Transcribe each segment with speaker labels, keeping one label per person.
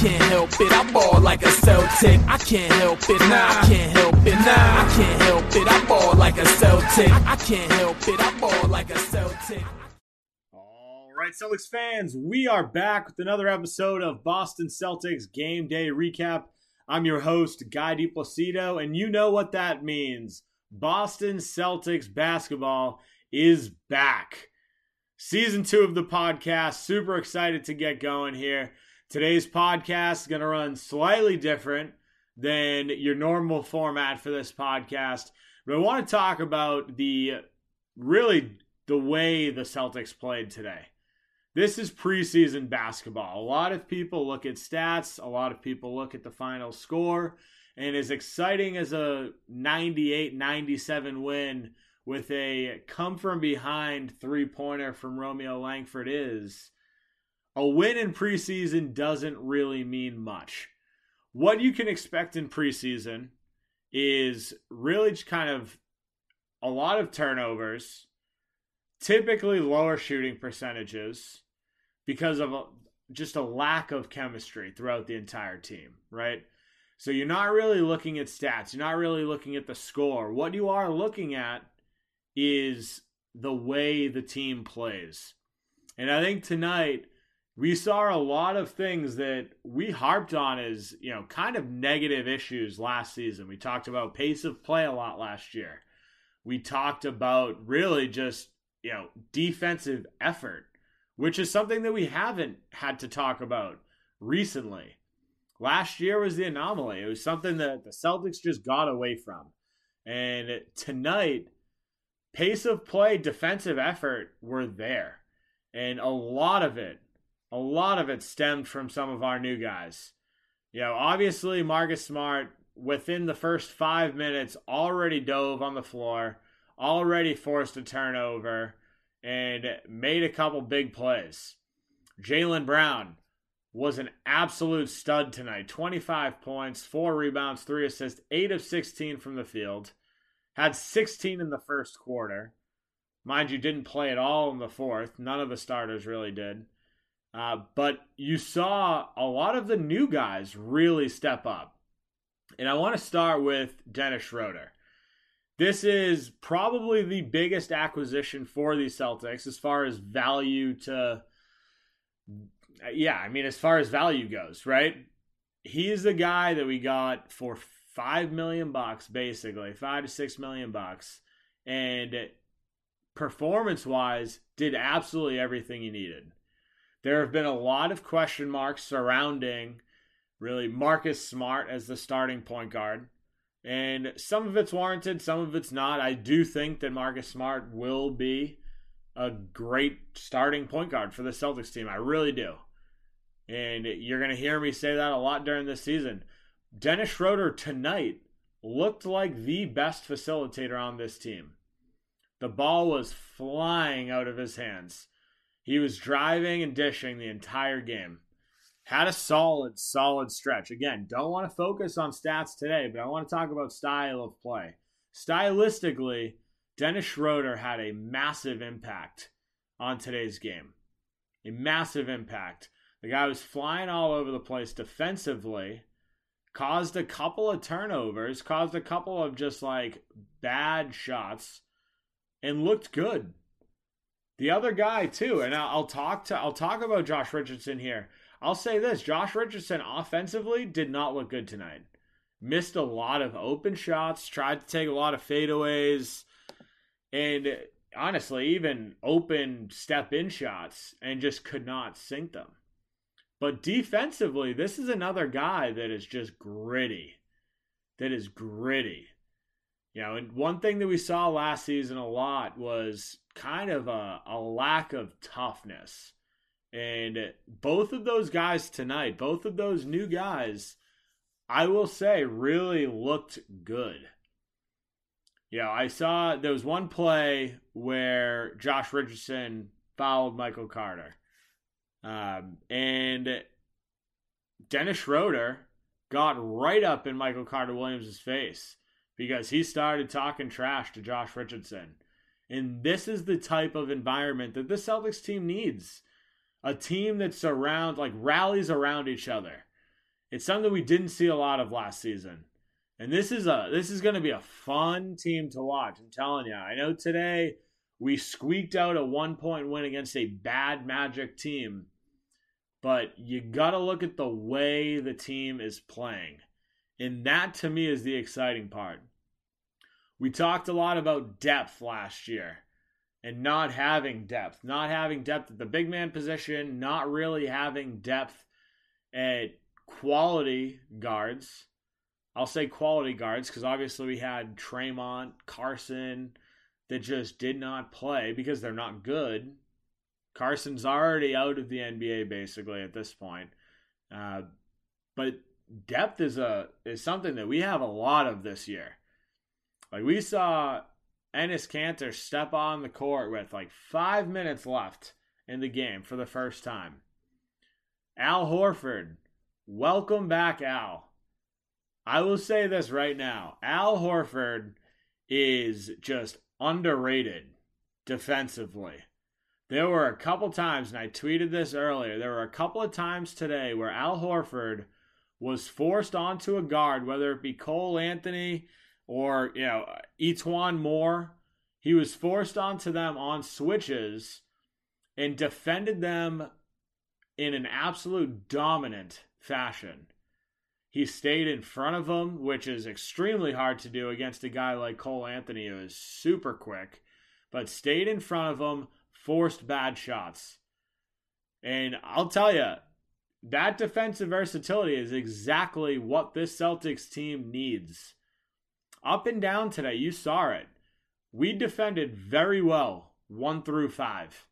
Speaker 1: can't help it. I ball like a Celtic. I can't help it. Nah, I can't help it. Nah, I can't help it. I ball like a Celtic. I can't help it. I ball like a Celtic.
Speaker 2: All right, Celtics fans, we are back with another episode of Boston Celtics Game Day Recap. I'm your host, Guy DiPlacido, and you know what that means. Boston Celtics basketball is back. Season two of the podcast. Super excited to get going here. Today's podcast is going to run slightly different than your normal format for this podcast, but I want to talk about the really the way the Celtics played today. This is preseason basketball. A lot of people look at stats, a lot of people look at the final score, and as exciting as a 98 97 win with a come from behind three pointer from Romeo Langford is, a win in preseason doesn't really mean much. What you can expect in preseason is really just kind of a lot of turnovers, typically lower shooting percentages because of a, just a lack of chemistry throughout the entire team, right? So you're not really looking at stats, you're not really looking at the score. What you are looking at is the way the team plays. And I think tonight we saw a lot of things that we harped on as, you know, kind of negative issues last season. We talked about pace of play a lot last year. We talked about really just, you know, defensive effort, which is something that we haven't had to talk about recently. Last year was the anomaly. It was something that the Celtics just got away from. And tonight, pace of play, defensive effort were there. And a lot of it, a lot of it stemmed from some of our new guys. You know, obviously, Marcus Smart, within the first five minutes, already dove on the floor, already forced a turnover, and made a couple big plays. Jaylen Brown was an absolute stud tonight 25 points, four rebounds, three assists, eight of 16 from the field had 16 in the first quarter. Mind you, didn't play at all in the fourth. None of the starters really did. Uh, but you saw a lot of the new guys really step up. And I want to start with Dennis Schroeder. This is probably the biggest acquisition for the Celtics as far as value to. Yeah, I mean, as far as value goes, right? He's the guy that we got for five million bucks, basically five to six million bucks, and performance wise, did absolutely everything he needed. There have been a lot of question marks surrounding really Marcus Smart as the starting point guard. And some of it's warranted, some of it's not. I do think that Marcus Smart will be a great starting point guard for the Celtics team. I really do. And you're going to hear me say that a lot during this season. Dennis Schroeder tonight looked like the best facilitator on this team. The ball was flying out of his hands. He was driving and dishing the entire game. Had a solid, solid stretch. Again, don't want to focus on stats today, but I want to talk about style of play. Stylistically, Dennis Schroeder had a massive impact on today's game. A massive impact. The guy was flying all over the place defensively caused a couple of turnovers, caused a couple of just like bad shots, and looked good. The other guy too, and I'll talk to I'll talk about Josh Richardson here. I'll say this: Josh Richardson offensively did not look good tonight. Missed a lot of open shots, tried to take a lot of fadeaways, and honestly, even open step in shots, and just could not sink them. But defensively, this is another guy that is just gritty. That is gritty. You know, and one thing that we saw last season a lot was kind of a, a lack of toughness. And both of those guys tonight, both of those new guys, I will say, really looked good. Yeah, I saw there was one play where Josh Richardson fouled Michael Carter. Um, and Dennis Schroeder got right up in Michael Carter Williams' face because he started talking trash to Josh Richardson. And this is the type of environment that the Celtics team needs. A team that surrounds, like rallies around each other. It's something we didn't see a lot of last season. And this is a this is going to be a fun team to watch. I'm telling you. I know today we squeaked out a one point win against a bad Magic team, but you got to look at the way the team is playing. And that to me is the exciting part. We talked a lot about depth last year and not having depth, not having depth at the big man position, not really having depth at quality guards. I'll say quality guards because obviously we had Tremont, Carson that just did not play because they're not good. Carson's already out of the NBA basically at this point. Uh, but depth is a is something that we have a lot of this year. Like we saw Enes Kanter step on the court with like five minutes left in the game for the first time. Al Horford, welcome back, Al. I will say this right now Al Horford is just underrated defensively. There were a couple times, and I tweeted this earlier, there were a couple of times today where Al Horford was forced onto a guard, whether it be Cole Anthony or you know E'Twaun Moore. He was forced onto them on switches and defended them in an absolute dominant fashion. He stayed in front of them, which is extremely hard to do against a guy like Cole Anthony, who is super quick, but stayed in front of them, forced bad shots. And I'll tell you, that defensive versatility is exactly what this Celtics team needs. Up and down today, you saw it. We defended very well, one through five.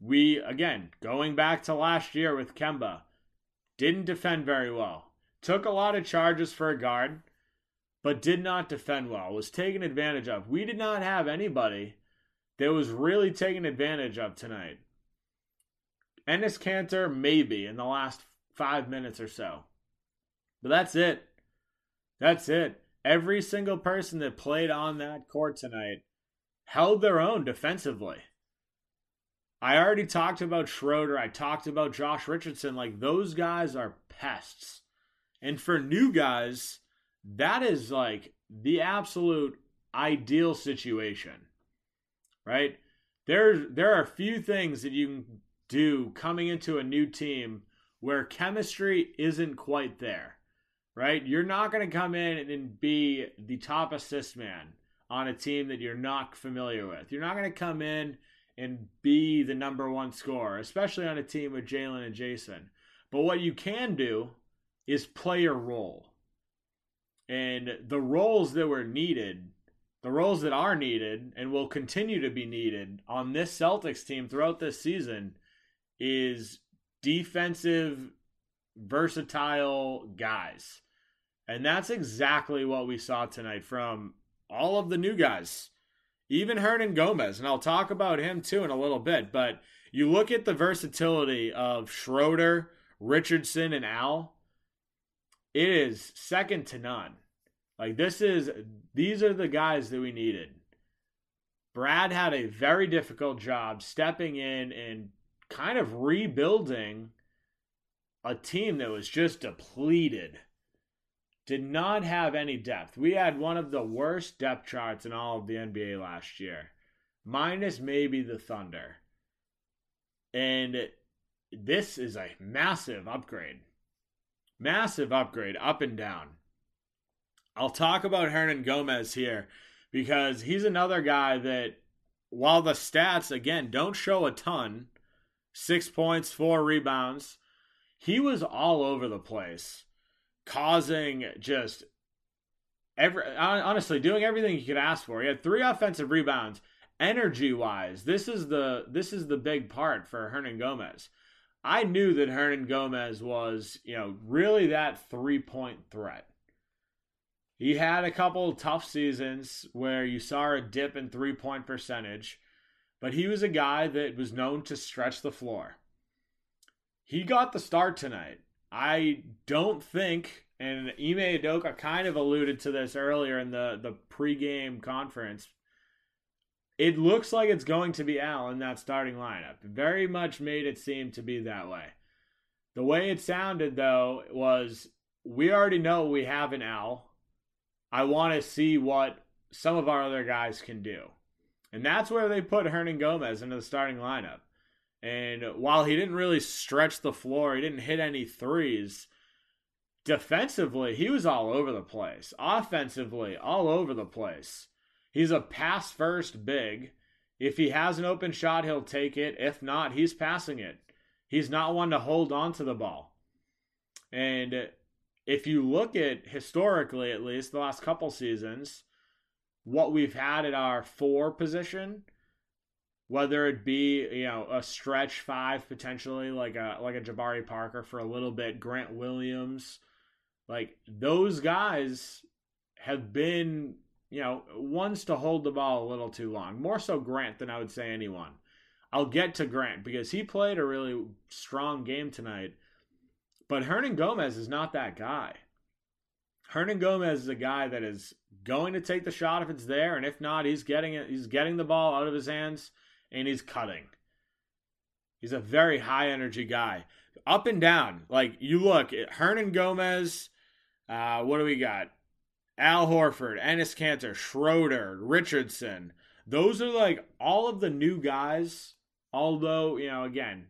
Speaker 2: We, again, going back to last year with Kemba, didn't defend very well. Took a lot of charges for a guard, but did not defend well. Was taken advantage of. We did not have anybody that was really taken advantage of tonight. Enes Kanter, maybe in the last five minutes or so. But that's it. That's it. Every single person that played on that court tonight held their own defensively. I already talked about Schroeder. I talked about Josh Richardson. Like, those guys are pests. And for new guys, that is like the absolute ideal situation, right? There, there are a few things that you can do coming into a new team where chemistry isn't quite there, right? You're not going to come in and be the top assist man on a team that you're not familiar with. You're not going to come in and be the number one scorer, especially on a team with Jaylen and Jayson. But what you can do is play your role. And the roles that were needed, the roles that are needed and will continue to be needed on this Celtics team throughout this season is defensive, versatile guys. And that's exactly what we saw tonight from all of the new guys, even Hernangomez. And I'll talk about him too in a little bit. But you look at the versatility of Schroeder, Richardson, and Al, it is second to none. Like, this is, these are the guys that we needed. Brad had a very difficult job stepping in and kind of rebuilding a team that was just depleted. Did not have any depth. We had one of the worst depth charts in all of the NBA last year, minus maybe the Thunder. And this is a massive upgrade. Massive upgrade up and down. I'll talk about Hernangomez here because he's another guy that, while the stats, again, don't show a ton, six points, four rebounds. He was all over the place, causing just every honestly doing everything you could ask for. He had three offensive rebounds. Energy wise, this is the this is the big part for Hernangomez. I knew that Hernangomez was, you know, really that three point threat. He had a couple tough seasons where you saw a dip in three point percentage, but he was a guy that was known to stretch the floor. He got the start tonight. I don't think, and Ime Udoka kind of alluded to this earlier in the, the pregame conference. It looks like it's going to be Al in that starting lineup. Very much made it seem to be that way. The way it sounded though was we already know we have an Al. I want to see what some of our other guys can do. And that's where they put Hernangomez into the starting lineup. And while he didn't really stretch the floor, he didn't hit any threes. Defensively, he was all over the place. Offensively, all over the place. He's a pass first big. If he has an open shot, he'll take it. If not, he's passing it. He's not one to hold on to the ball. And if you look at historically, at least the last couple seasons, what we've had at our four position, whether it be you know a stretch five potentially like a like a Jabari Parker for a little bit, Grant Williams, like those guys have been you know ones to hold the ball a little too long. More so Grant than I would say anyone. I'll get to Grant because he played a really strong game tonight. But Hernangomez is not that guy. Hernangomez is a guy that is going to take the shot if it's there, and if not, he's getting it. He's getting the ball out of his hands and he's cutting. He's a very high energy guy, up and down. Like you look at Hernangomez. Uh, what do we got? Al Horford, Enes Kanter, Schroeder, Richardson. Those are like all of the new guys. Although you know, again,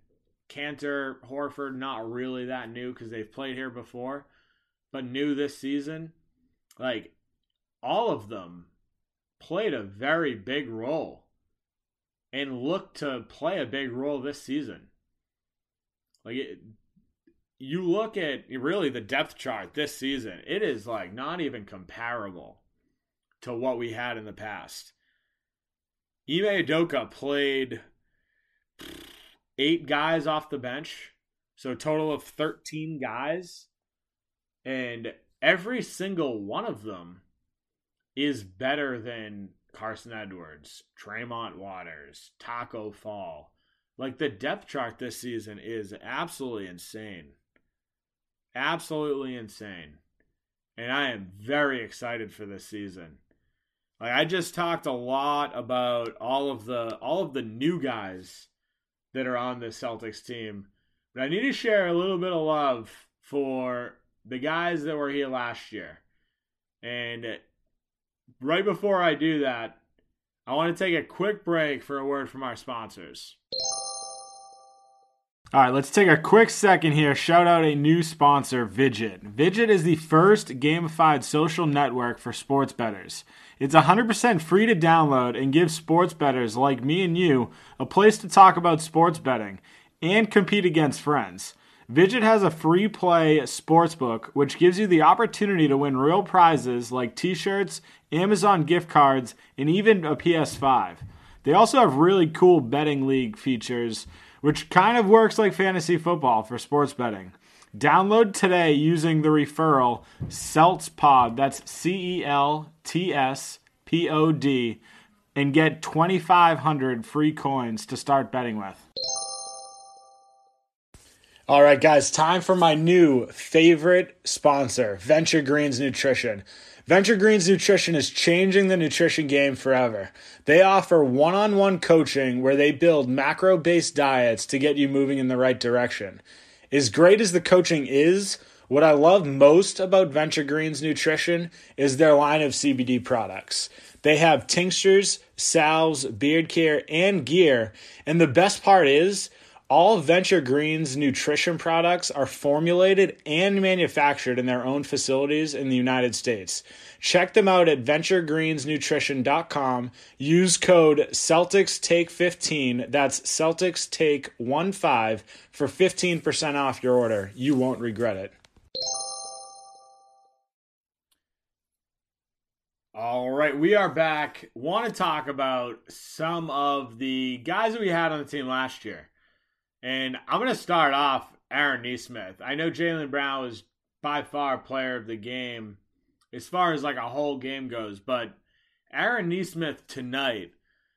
Speaker 2: Kanter, Horford, not really that new because they've played here before, but new this season. Like all of them played a very big role and look to play a big role this season. Like it, you look at really the depth chart this season, it is like not even comparable to what we had in the past. Ime Udoka played eight guys off the bench, so total of 13 guys. And every single one of them is better than Carson Edwards, Tremont Waters, Taco Fall. Like the depth chart this season is absolutely insane. Absolutely insane. And I am very excited for this season. Like I just talked a lot about all of the all of the new guys that are on the Celtics team. But I need to share a little bit of love for the guys that were here last year. And right before I do that, I want to take a quick break for a word from our sponsors. All right, let's take a quick second here. Shout out a new sponsor, Vidget. Vidget is the first gamified social network for sports bettors. It's 100% free to download and gives sports bettors like me and you a place to talk about sports betting and compete against friends. Vidget has a free play sportsbook, which gives you the opportunity to win real prizes like t shirts, Amazon gift cards, and even a PS5. They also have really cool betting league features, which kind of works like fantasy football for sports betting. Download today using the referral CELTSPOD, that's C E L T S P O D, and get 2,500 free coins to start betting with. All right, guys, time for my new favorite sponsor, Venture Greens Nutrition. Venture Greens Nutrition is changing the nutrition game forever. They offer one on one coaching where they build macro based diets to get you moving in the right direction. As great as the coaching is, what I love most about Venture Greens Nutrition is their line of CBD products. They have tinctures, salves, beard care, and gear. And the best part is, all Venture Greens nutrition products are formulated and manufactured in their own facilities in the United States. Check them out at venturegreensnutrition.com. Use code CelticsTake15, that's CelticsTake15 for 15% off your order. You won't regret it. All right, we are back. Want to talk about some of the guys that we had on the team last year. And I'm going to start off Aaron Nesmith. I know Jaylen Brown was by far player of the game as far as like a whole game goes, but Aaron Nesmith tonight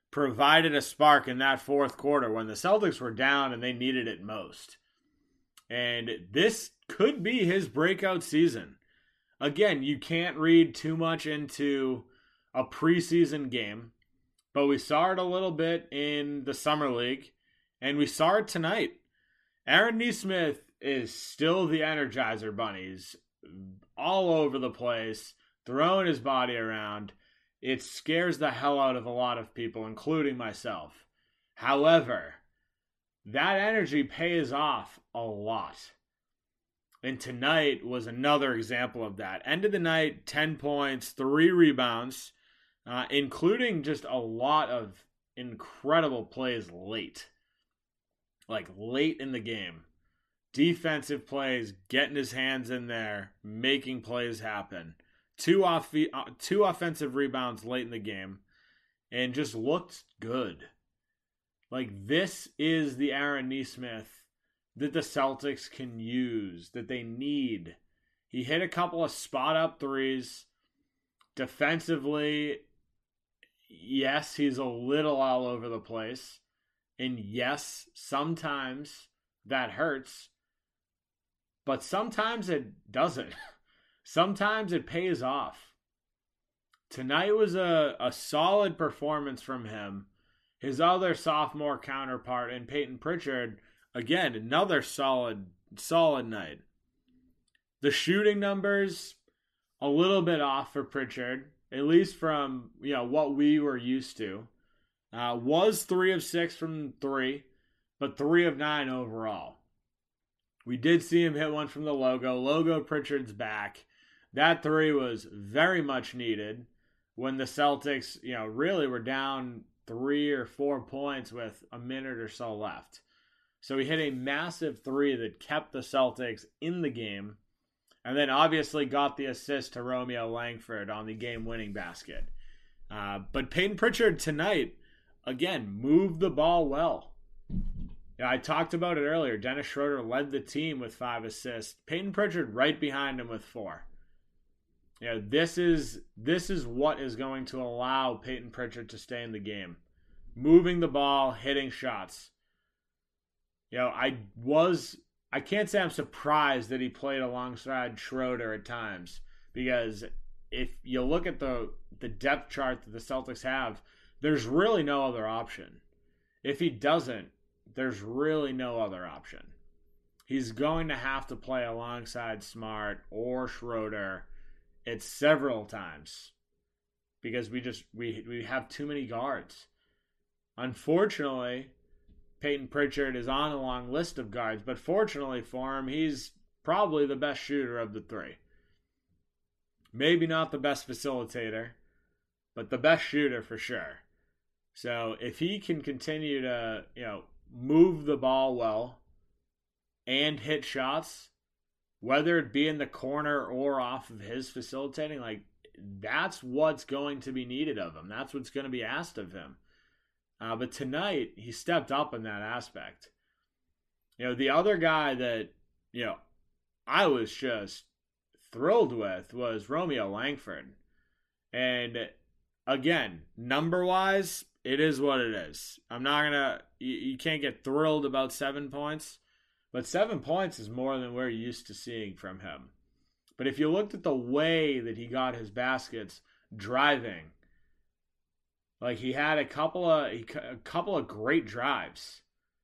Speaker 2: provided a spark in that fourth quarter when the Celtics were down and they needed it most. And this could be his breakout season. Again, you can't read too much into a preseason game, but we saw it a little bit in the Summer League and we saw it tonight. Aaron Nesmith is still the Energizer Bunnies all over the place, throwing his body around. It scares the hell out of a lot of people, including myself. However, that energy pays off a lot. And tonight was another example of that. End of the night, 10 points, three rebounds, uh, including just a lot of incredible plays late. Like late in the game. Defensive plays, getting his hands in there, making plays happen. Two off uh, two offensive rebounds late in the game and just looked good. Like this is the Aaron Nesmith that the Celtics can use, that they need. He hit a couple of spot up threes. Defensively, yes, he's a little all over the place. And yes, sometimes that hurts. But sometimes it doesn't. sometimes it pays off. Tonight was a, a solid performance from him. His other sophomore counterpart in Payton Pritchard again, another solid solid night. The shooting numbers a little bit off for Pritchard, at least from you know what we were used to. Uh, was three of six from three, but three of nine overall. We did see him hit one from the logo. Logo Pritchard's back. That three was very much needed when the Celtics, you know, really were down three or four points with a minute or so left. So he hit a massive three that kept the Celtics in the game, and then obviously got the assist to Romeo Langford on the game winning basket. Uh, but Payton Pritchard tonight, again, moved the ball well. Yeah, I talked about it earlier. Dennis Schroeder led the team with five assists. Payton Pritchard right behind him with four. You know, this is this is what is going to allow Payton Pritchard to stay in the game. Moving the ball, hitting shots. You know, I was I can't say I'm surprised that he played alongside Schroeder at times because if you look at the the depth chart that the Celtics have, there's really no other option. If he doesn't, there's really no other option. He's going to have to play alongside Smart or Schroeder. It's several times because we just we we have too many guards. Unfortunately, Payton Pritchard is on a long list of guards, but fortunately for him, he's probably the best shooter of the three. Maybe not the best facilitator, but the best shooter for sure. So if he can continue to, you know, move the ball well and hit shots, whether it be in the corner or off of his facilitating, like that's what's going to be needed of him. That's what's going to be asked of him. Uh, but tonight, he stepped up in that aspect. You know, the other guy that, you know, I was just thrilled with was Romeo Langford. And again, number wise, it is what it is. I'm not going to, you, can't get thrilled about seven points, but seven points is more than we're used to seeing from him. But if you looked at the way that he got his baskets driving, like he had a couple of a couple of great drives.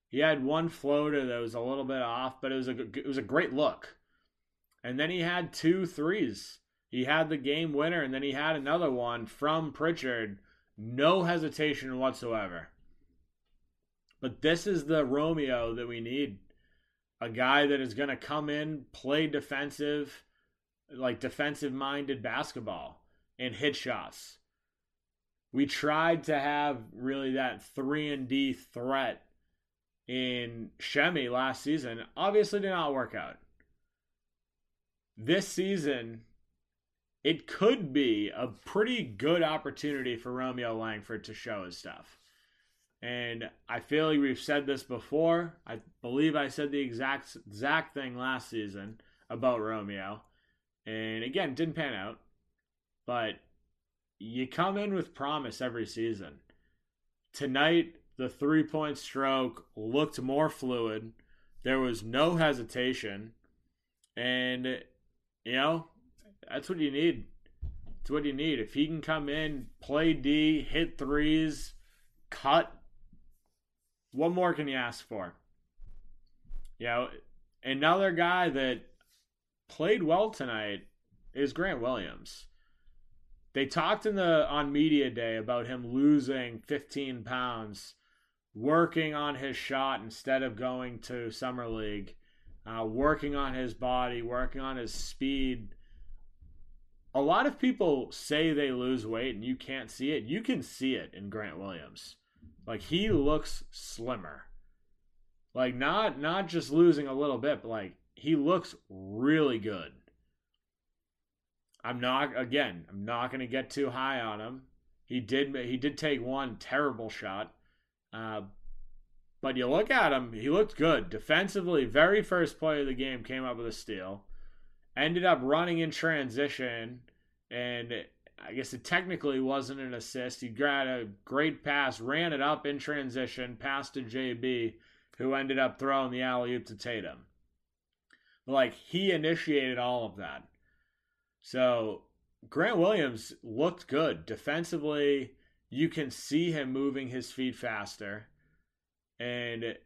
Speaker 2: He had one floater that was a little bit off, but it was a it was a great look. And then he had two threes. He had the game winner, and then he had another one from Pritchard. No hesitation whatsoever. But this is the Romeo that we need. A guy that is going to come in, play defensive, like defensive minded basketball, and hit shots we tried to have really that 3 and D threat in Semi last season. Obviously did not work out. This season it could be a pretty good opportunity for Romeo Langford to show his stuff. And I feel like we've said this before. I believe I said the exact exact thing last season about Romeo. And again, didn't pan out. But you come in with promise every season. Tonight, the three point stroke looked more fluid. There was no hesitation. And, you know, that's what you need. It's what you need. If he can come in, play D, hit threes, cut, what more can you ask for? You know, another guy that played well tonight is Grant Williams. They talked in the on media day about him losing 15 pounds, working on his shot instead of going to summer league, uh, working on his body, working on his speed. A lot of people say they lose weight and you can't see it. You can see it in Grant Williams. Like he looks slimmer. Like not not just losing a little bit, but like he looks really good. I'm not again. I'm not going to get too high on him. He did he did take one terrible shot, uh, but you look at him. He looked good defensively. Very first play of the game came up with a steal. Ended up running in transition, and I guess it technically wasn't an assist. He got a great pass, ran it up in transition, passed to JB, who ended up throwing the alley oop to Tatum. Like he initiated all of that. So Grant Williams looked good defensively. You can see him moving his feet faster. And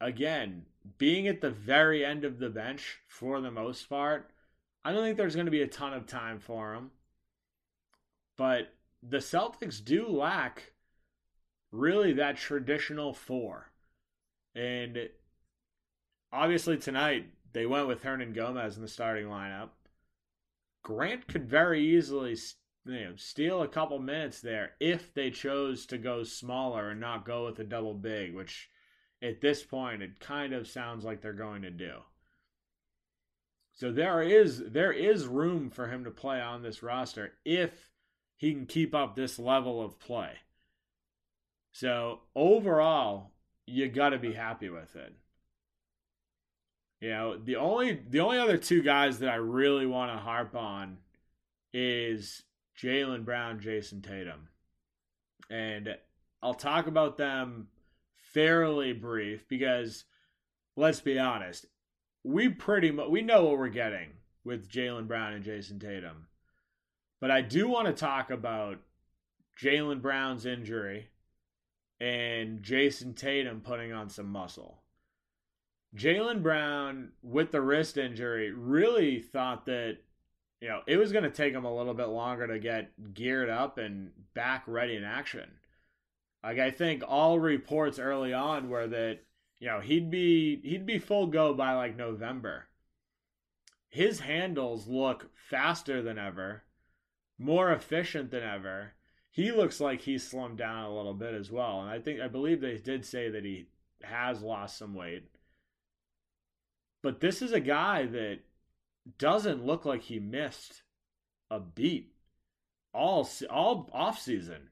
Speaker 2: again, being at the very end of the bench for the most part, I don't think there's going to be a ton of time for him. But the Celtics do lack really that traditional four. And obviously tonight they went with Hernangomez in the starting lineup. Grant could very easily you know, steal a couple minutes there if they chose to go smaller and not go with a double big, which at this point it kind of sounds like they're going to do. So there is there is room for him to play on this roster if he can keep up this level of play. So overall, you got to be happy with it. You know, the only the only other two guys that I really want to harp on is Jaylen Brown, Jayson Tatum. And I'll talk about them fairly brief because let's be honest, we pretty much we know what we're getting with Jaylen Brown and Jayson Tatum. But I do want to talk about Jaylen Brown's injury and Jayson Tatum putting on some muscle. Jaylen Brown, with the wrist injury, really thought that you know it was going to take him a little bit longer to get geared up and back ready in action. Like I think all reports early on were that you know he'd be he'd be full go by like November. His handles look faster than ever, more efficient than ever. He looks like he's slimmed down a little bit as well, and I think I believe they did say that he has lost some weight. But this is a guy that doesn't look like he missed a beat all all off season,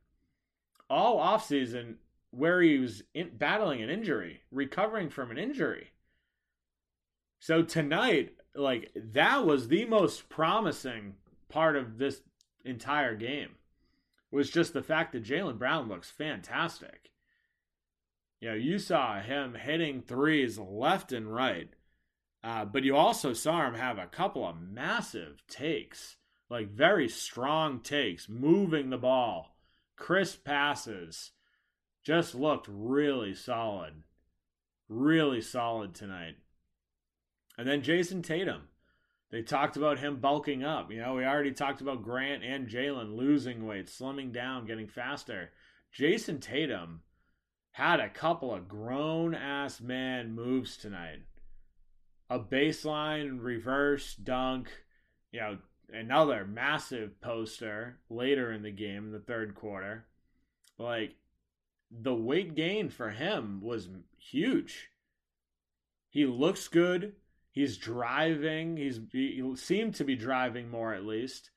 Speaker 2: all off season where he was in, battling an injury, recovering from an injury. So tonight, like that was the most promising part of this entire game was just the fact that Jaylen Brown looks fantastic. You know, you saw him hitting threes left and right. Uh, but you also saw him have a couple of massive takes, like very strong takes, moving the ball, crisp passes. Just looked really solid. Really solid tonight. And then Jayson Tatum. They talked about him bulking up. You know, we already talked about Grant and Jaylen losing weight, slimming down, getting faster. Jayson Tatum had a couple of grown ass man moves tonight a baseline reverse dunk, you know, another massive poster later in the game in the third quarter. Like the weight gain for him was huge. He looks good. He's driving. He's he seemed to be driving more at least.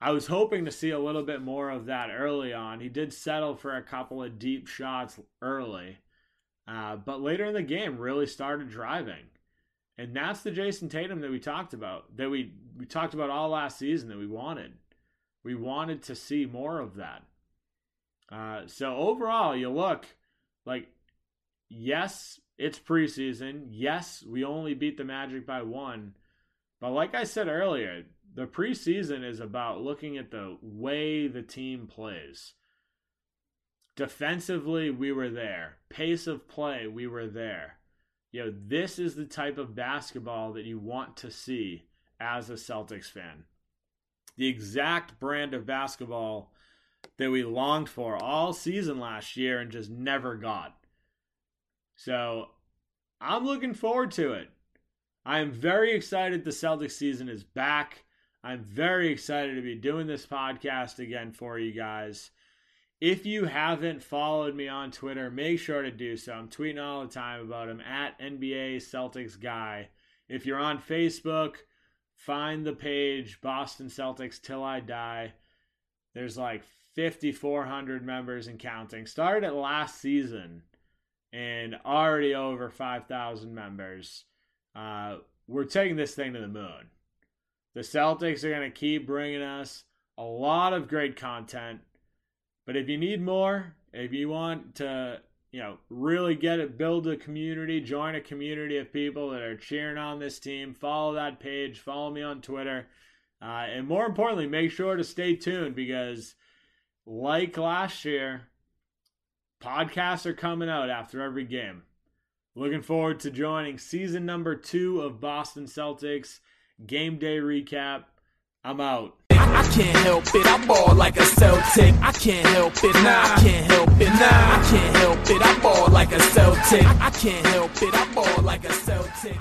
Speaker 2: I was hoping to see a little bit more of that early on. He did settle for a couple of deep shots early, uh, but later in the game really started driving. And that's the Jayson Tatum that we talked about, that we, we talked about all last season that we wanted. We wanted to see more of that. Uh, so overall, you look like, yes, it's preseason. Yes, we only beat the Magic by one. But like I said earlier, the preseason is about looking at the way the team plays. Defensively, we were there. Pace of play, we were there. you know, this is the type of basketball that you want to see as a Celtics fan. The exact brand of basketball that we longed for all season last year and just never got. So I'm looking forward to it. I am very excited the Celtics season is back. I'm very excited to be doing this podcast again for you guys. If you haven't followed me on Twitter, make sure to do so. I'm tweeting all the time about him at NBA Celtics Guy. If you're on Facebook, find the page Boston Celtics Till I Die. There's like 5,400 members and counting. Started last season and already over 5,000 members. Uh, we're taking this thing to the moon. The Celtics are going to keep bringing us a lot of great content. But if you need more, if you want to, you know, really get it, build a community, join a community of people that are cheering on this team, follow that page, follow me on Twitter. Uh, and more importantly, make sure to stay tuned because, like last year, podcasts are coming out after every game. Looking forward to joining season number two of Boston Celtics game day recap. I'm out.
Speaker 1: I can't help it, I ball like a Celtic. I can't help it, nah, I can't help it, nah, I can't help it, I ball like a Celtic. I can't help it, I ball like a Celtic.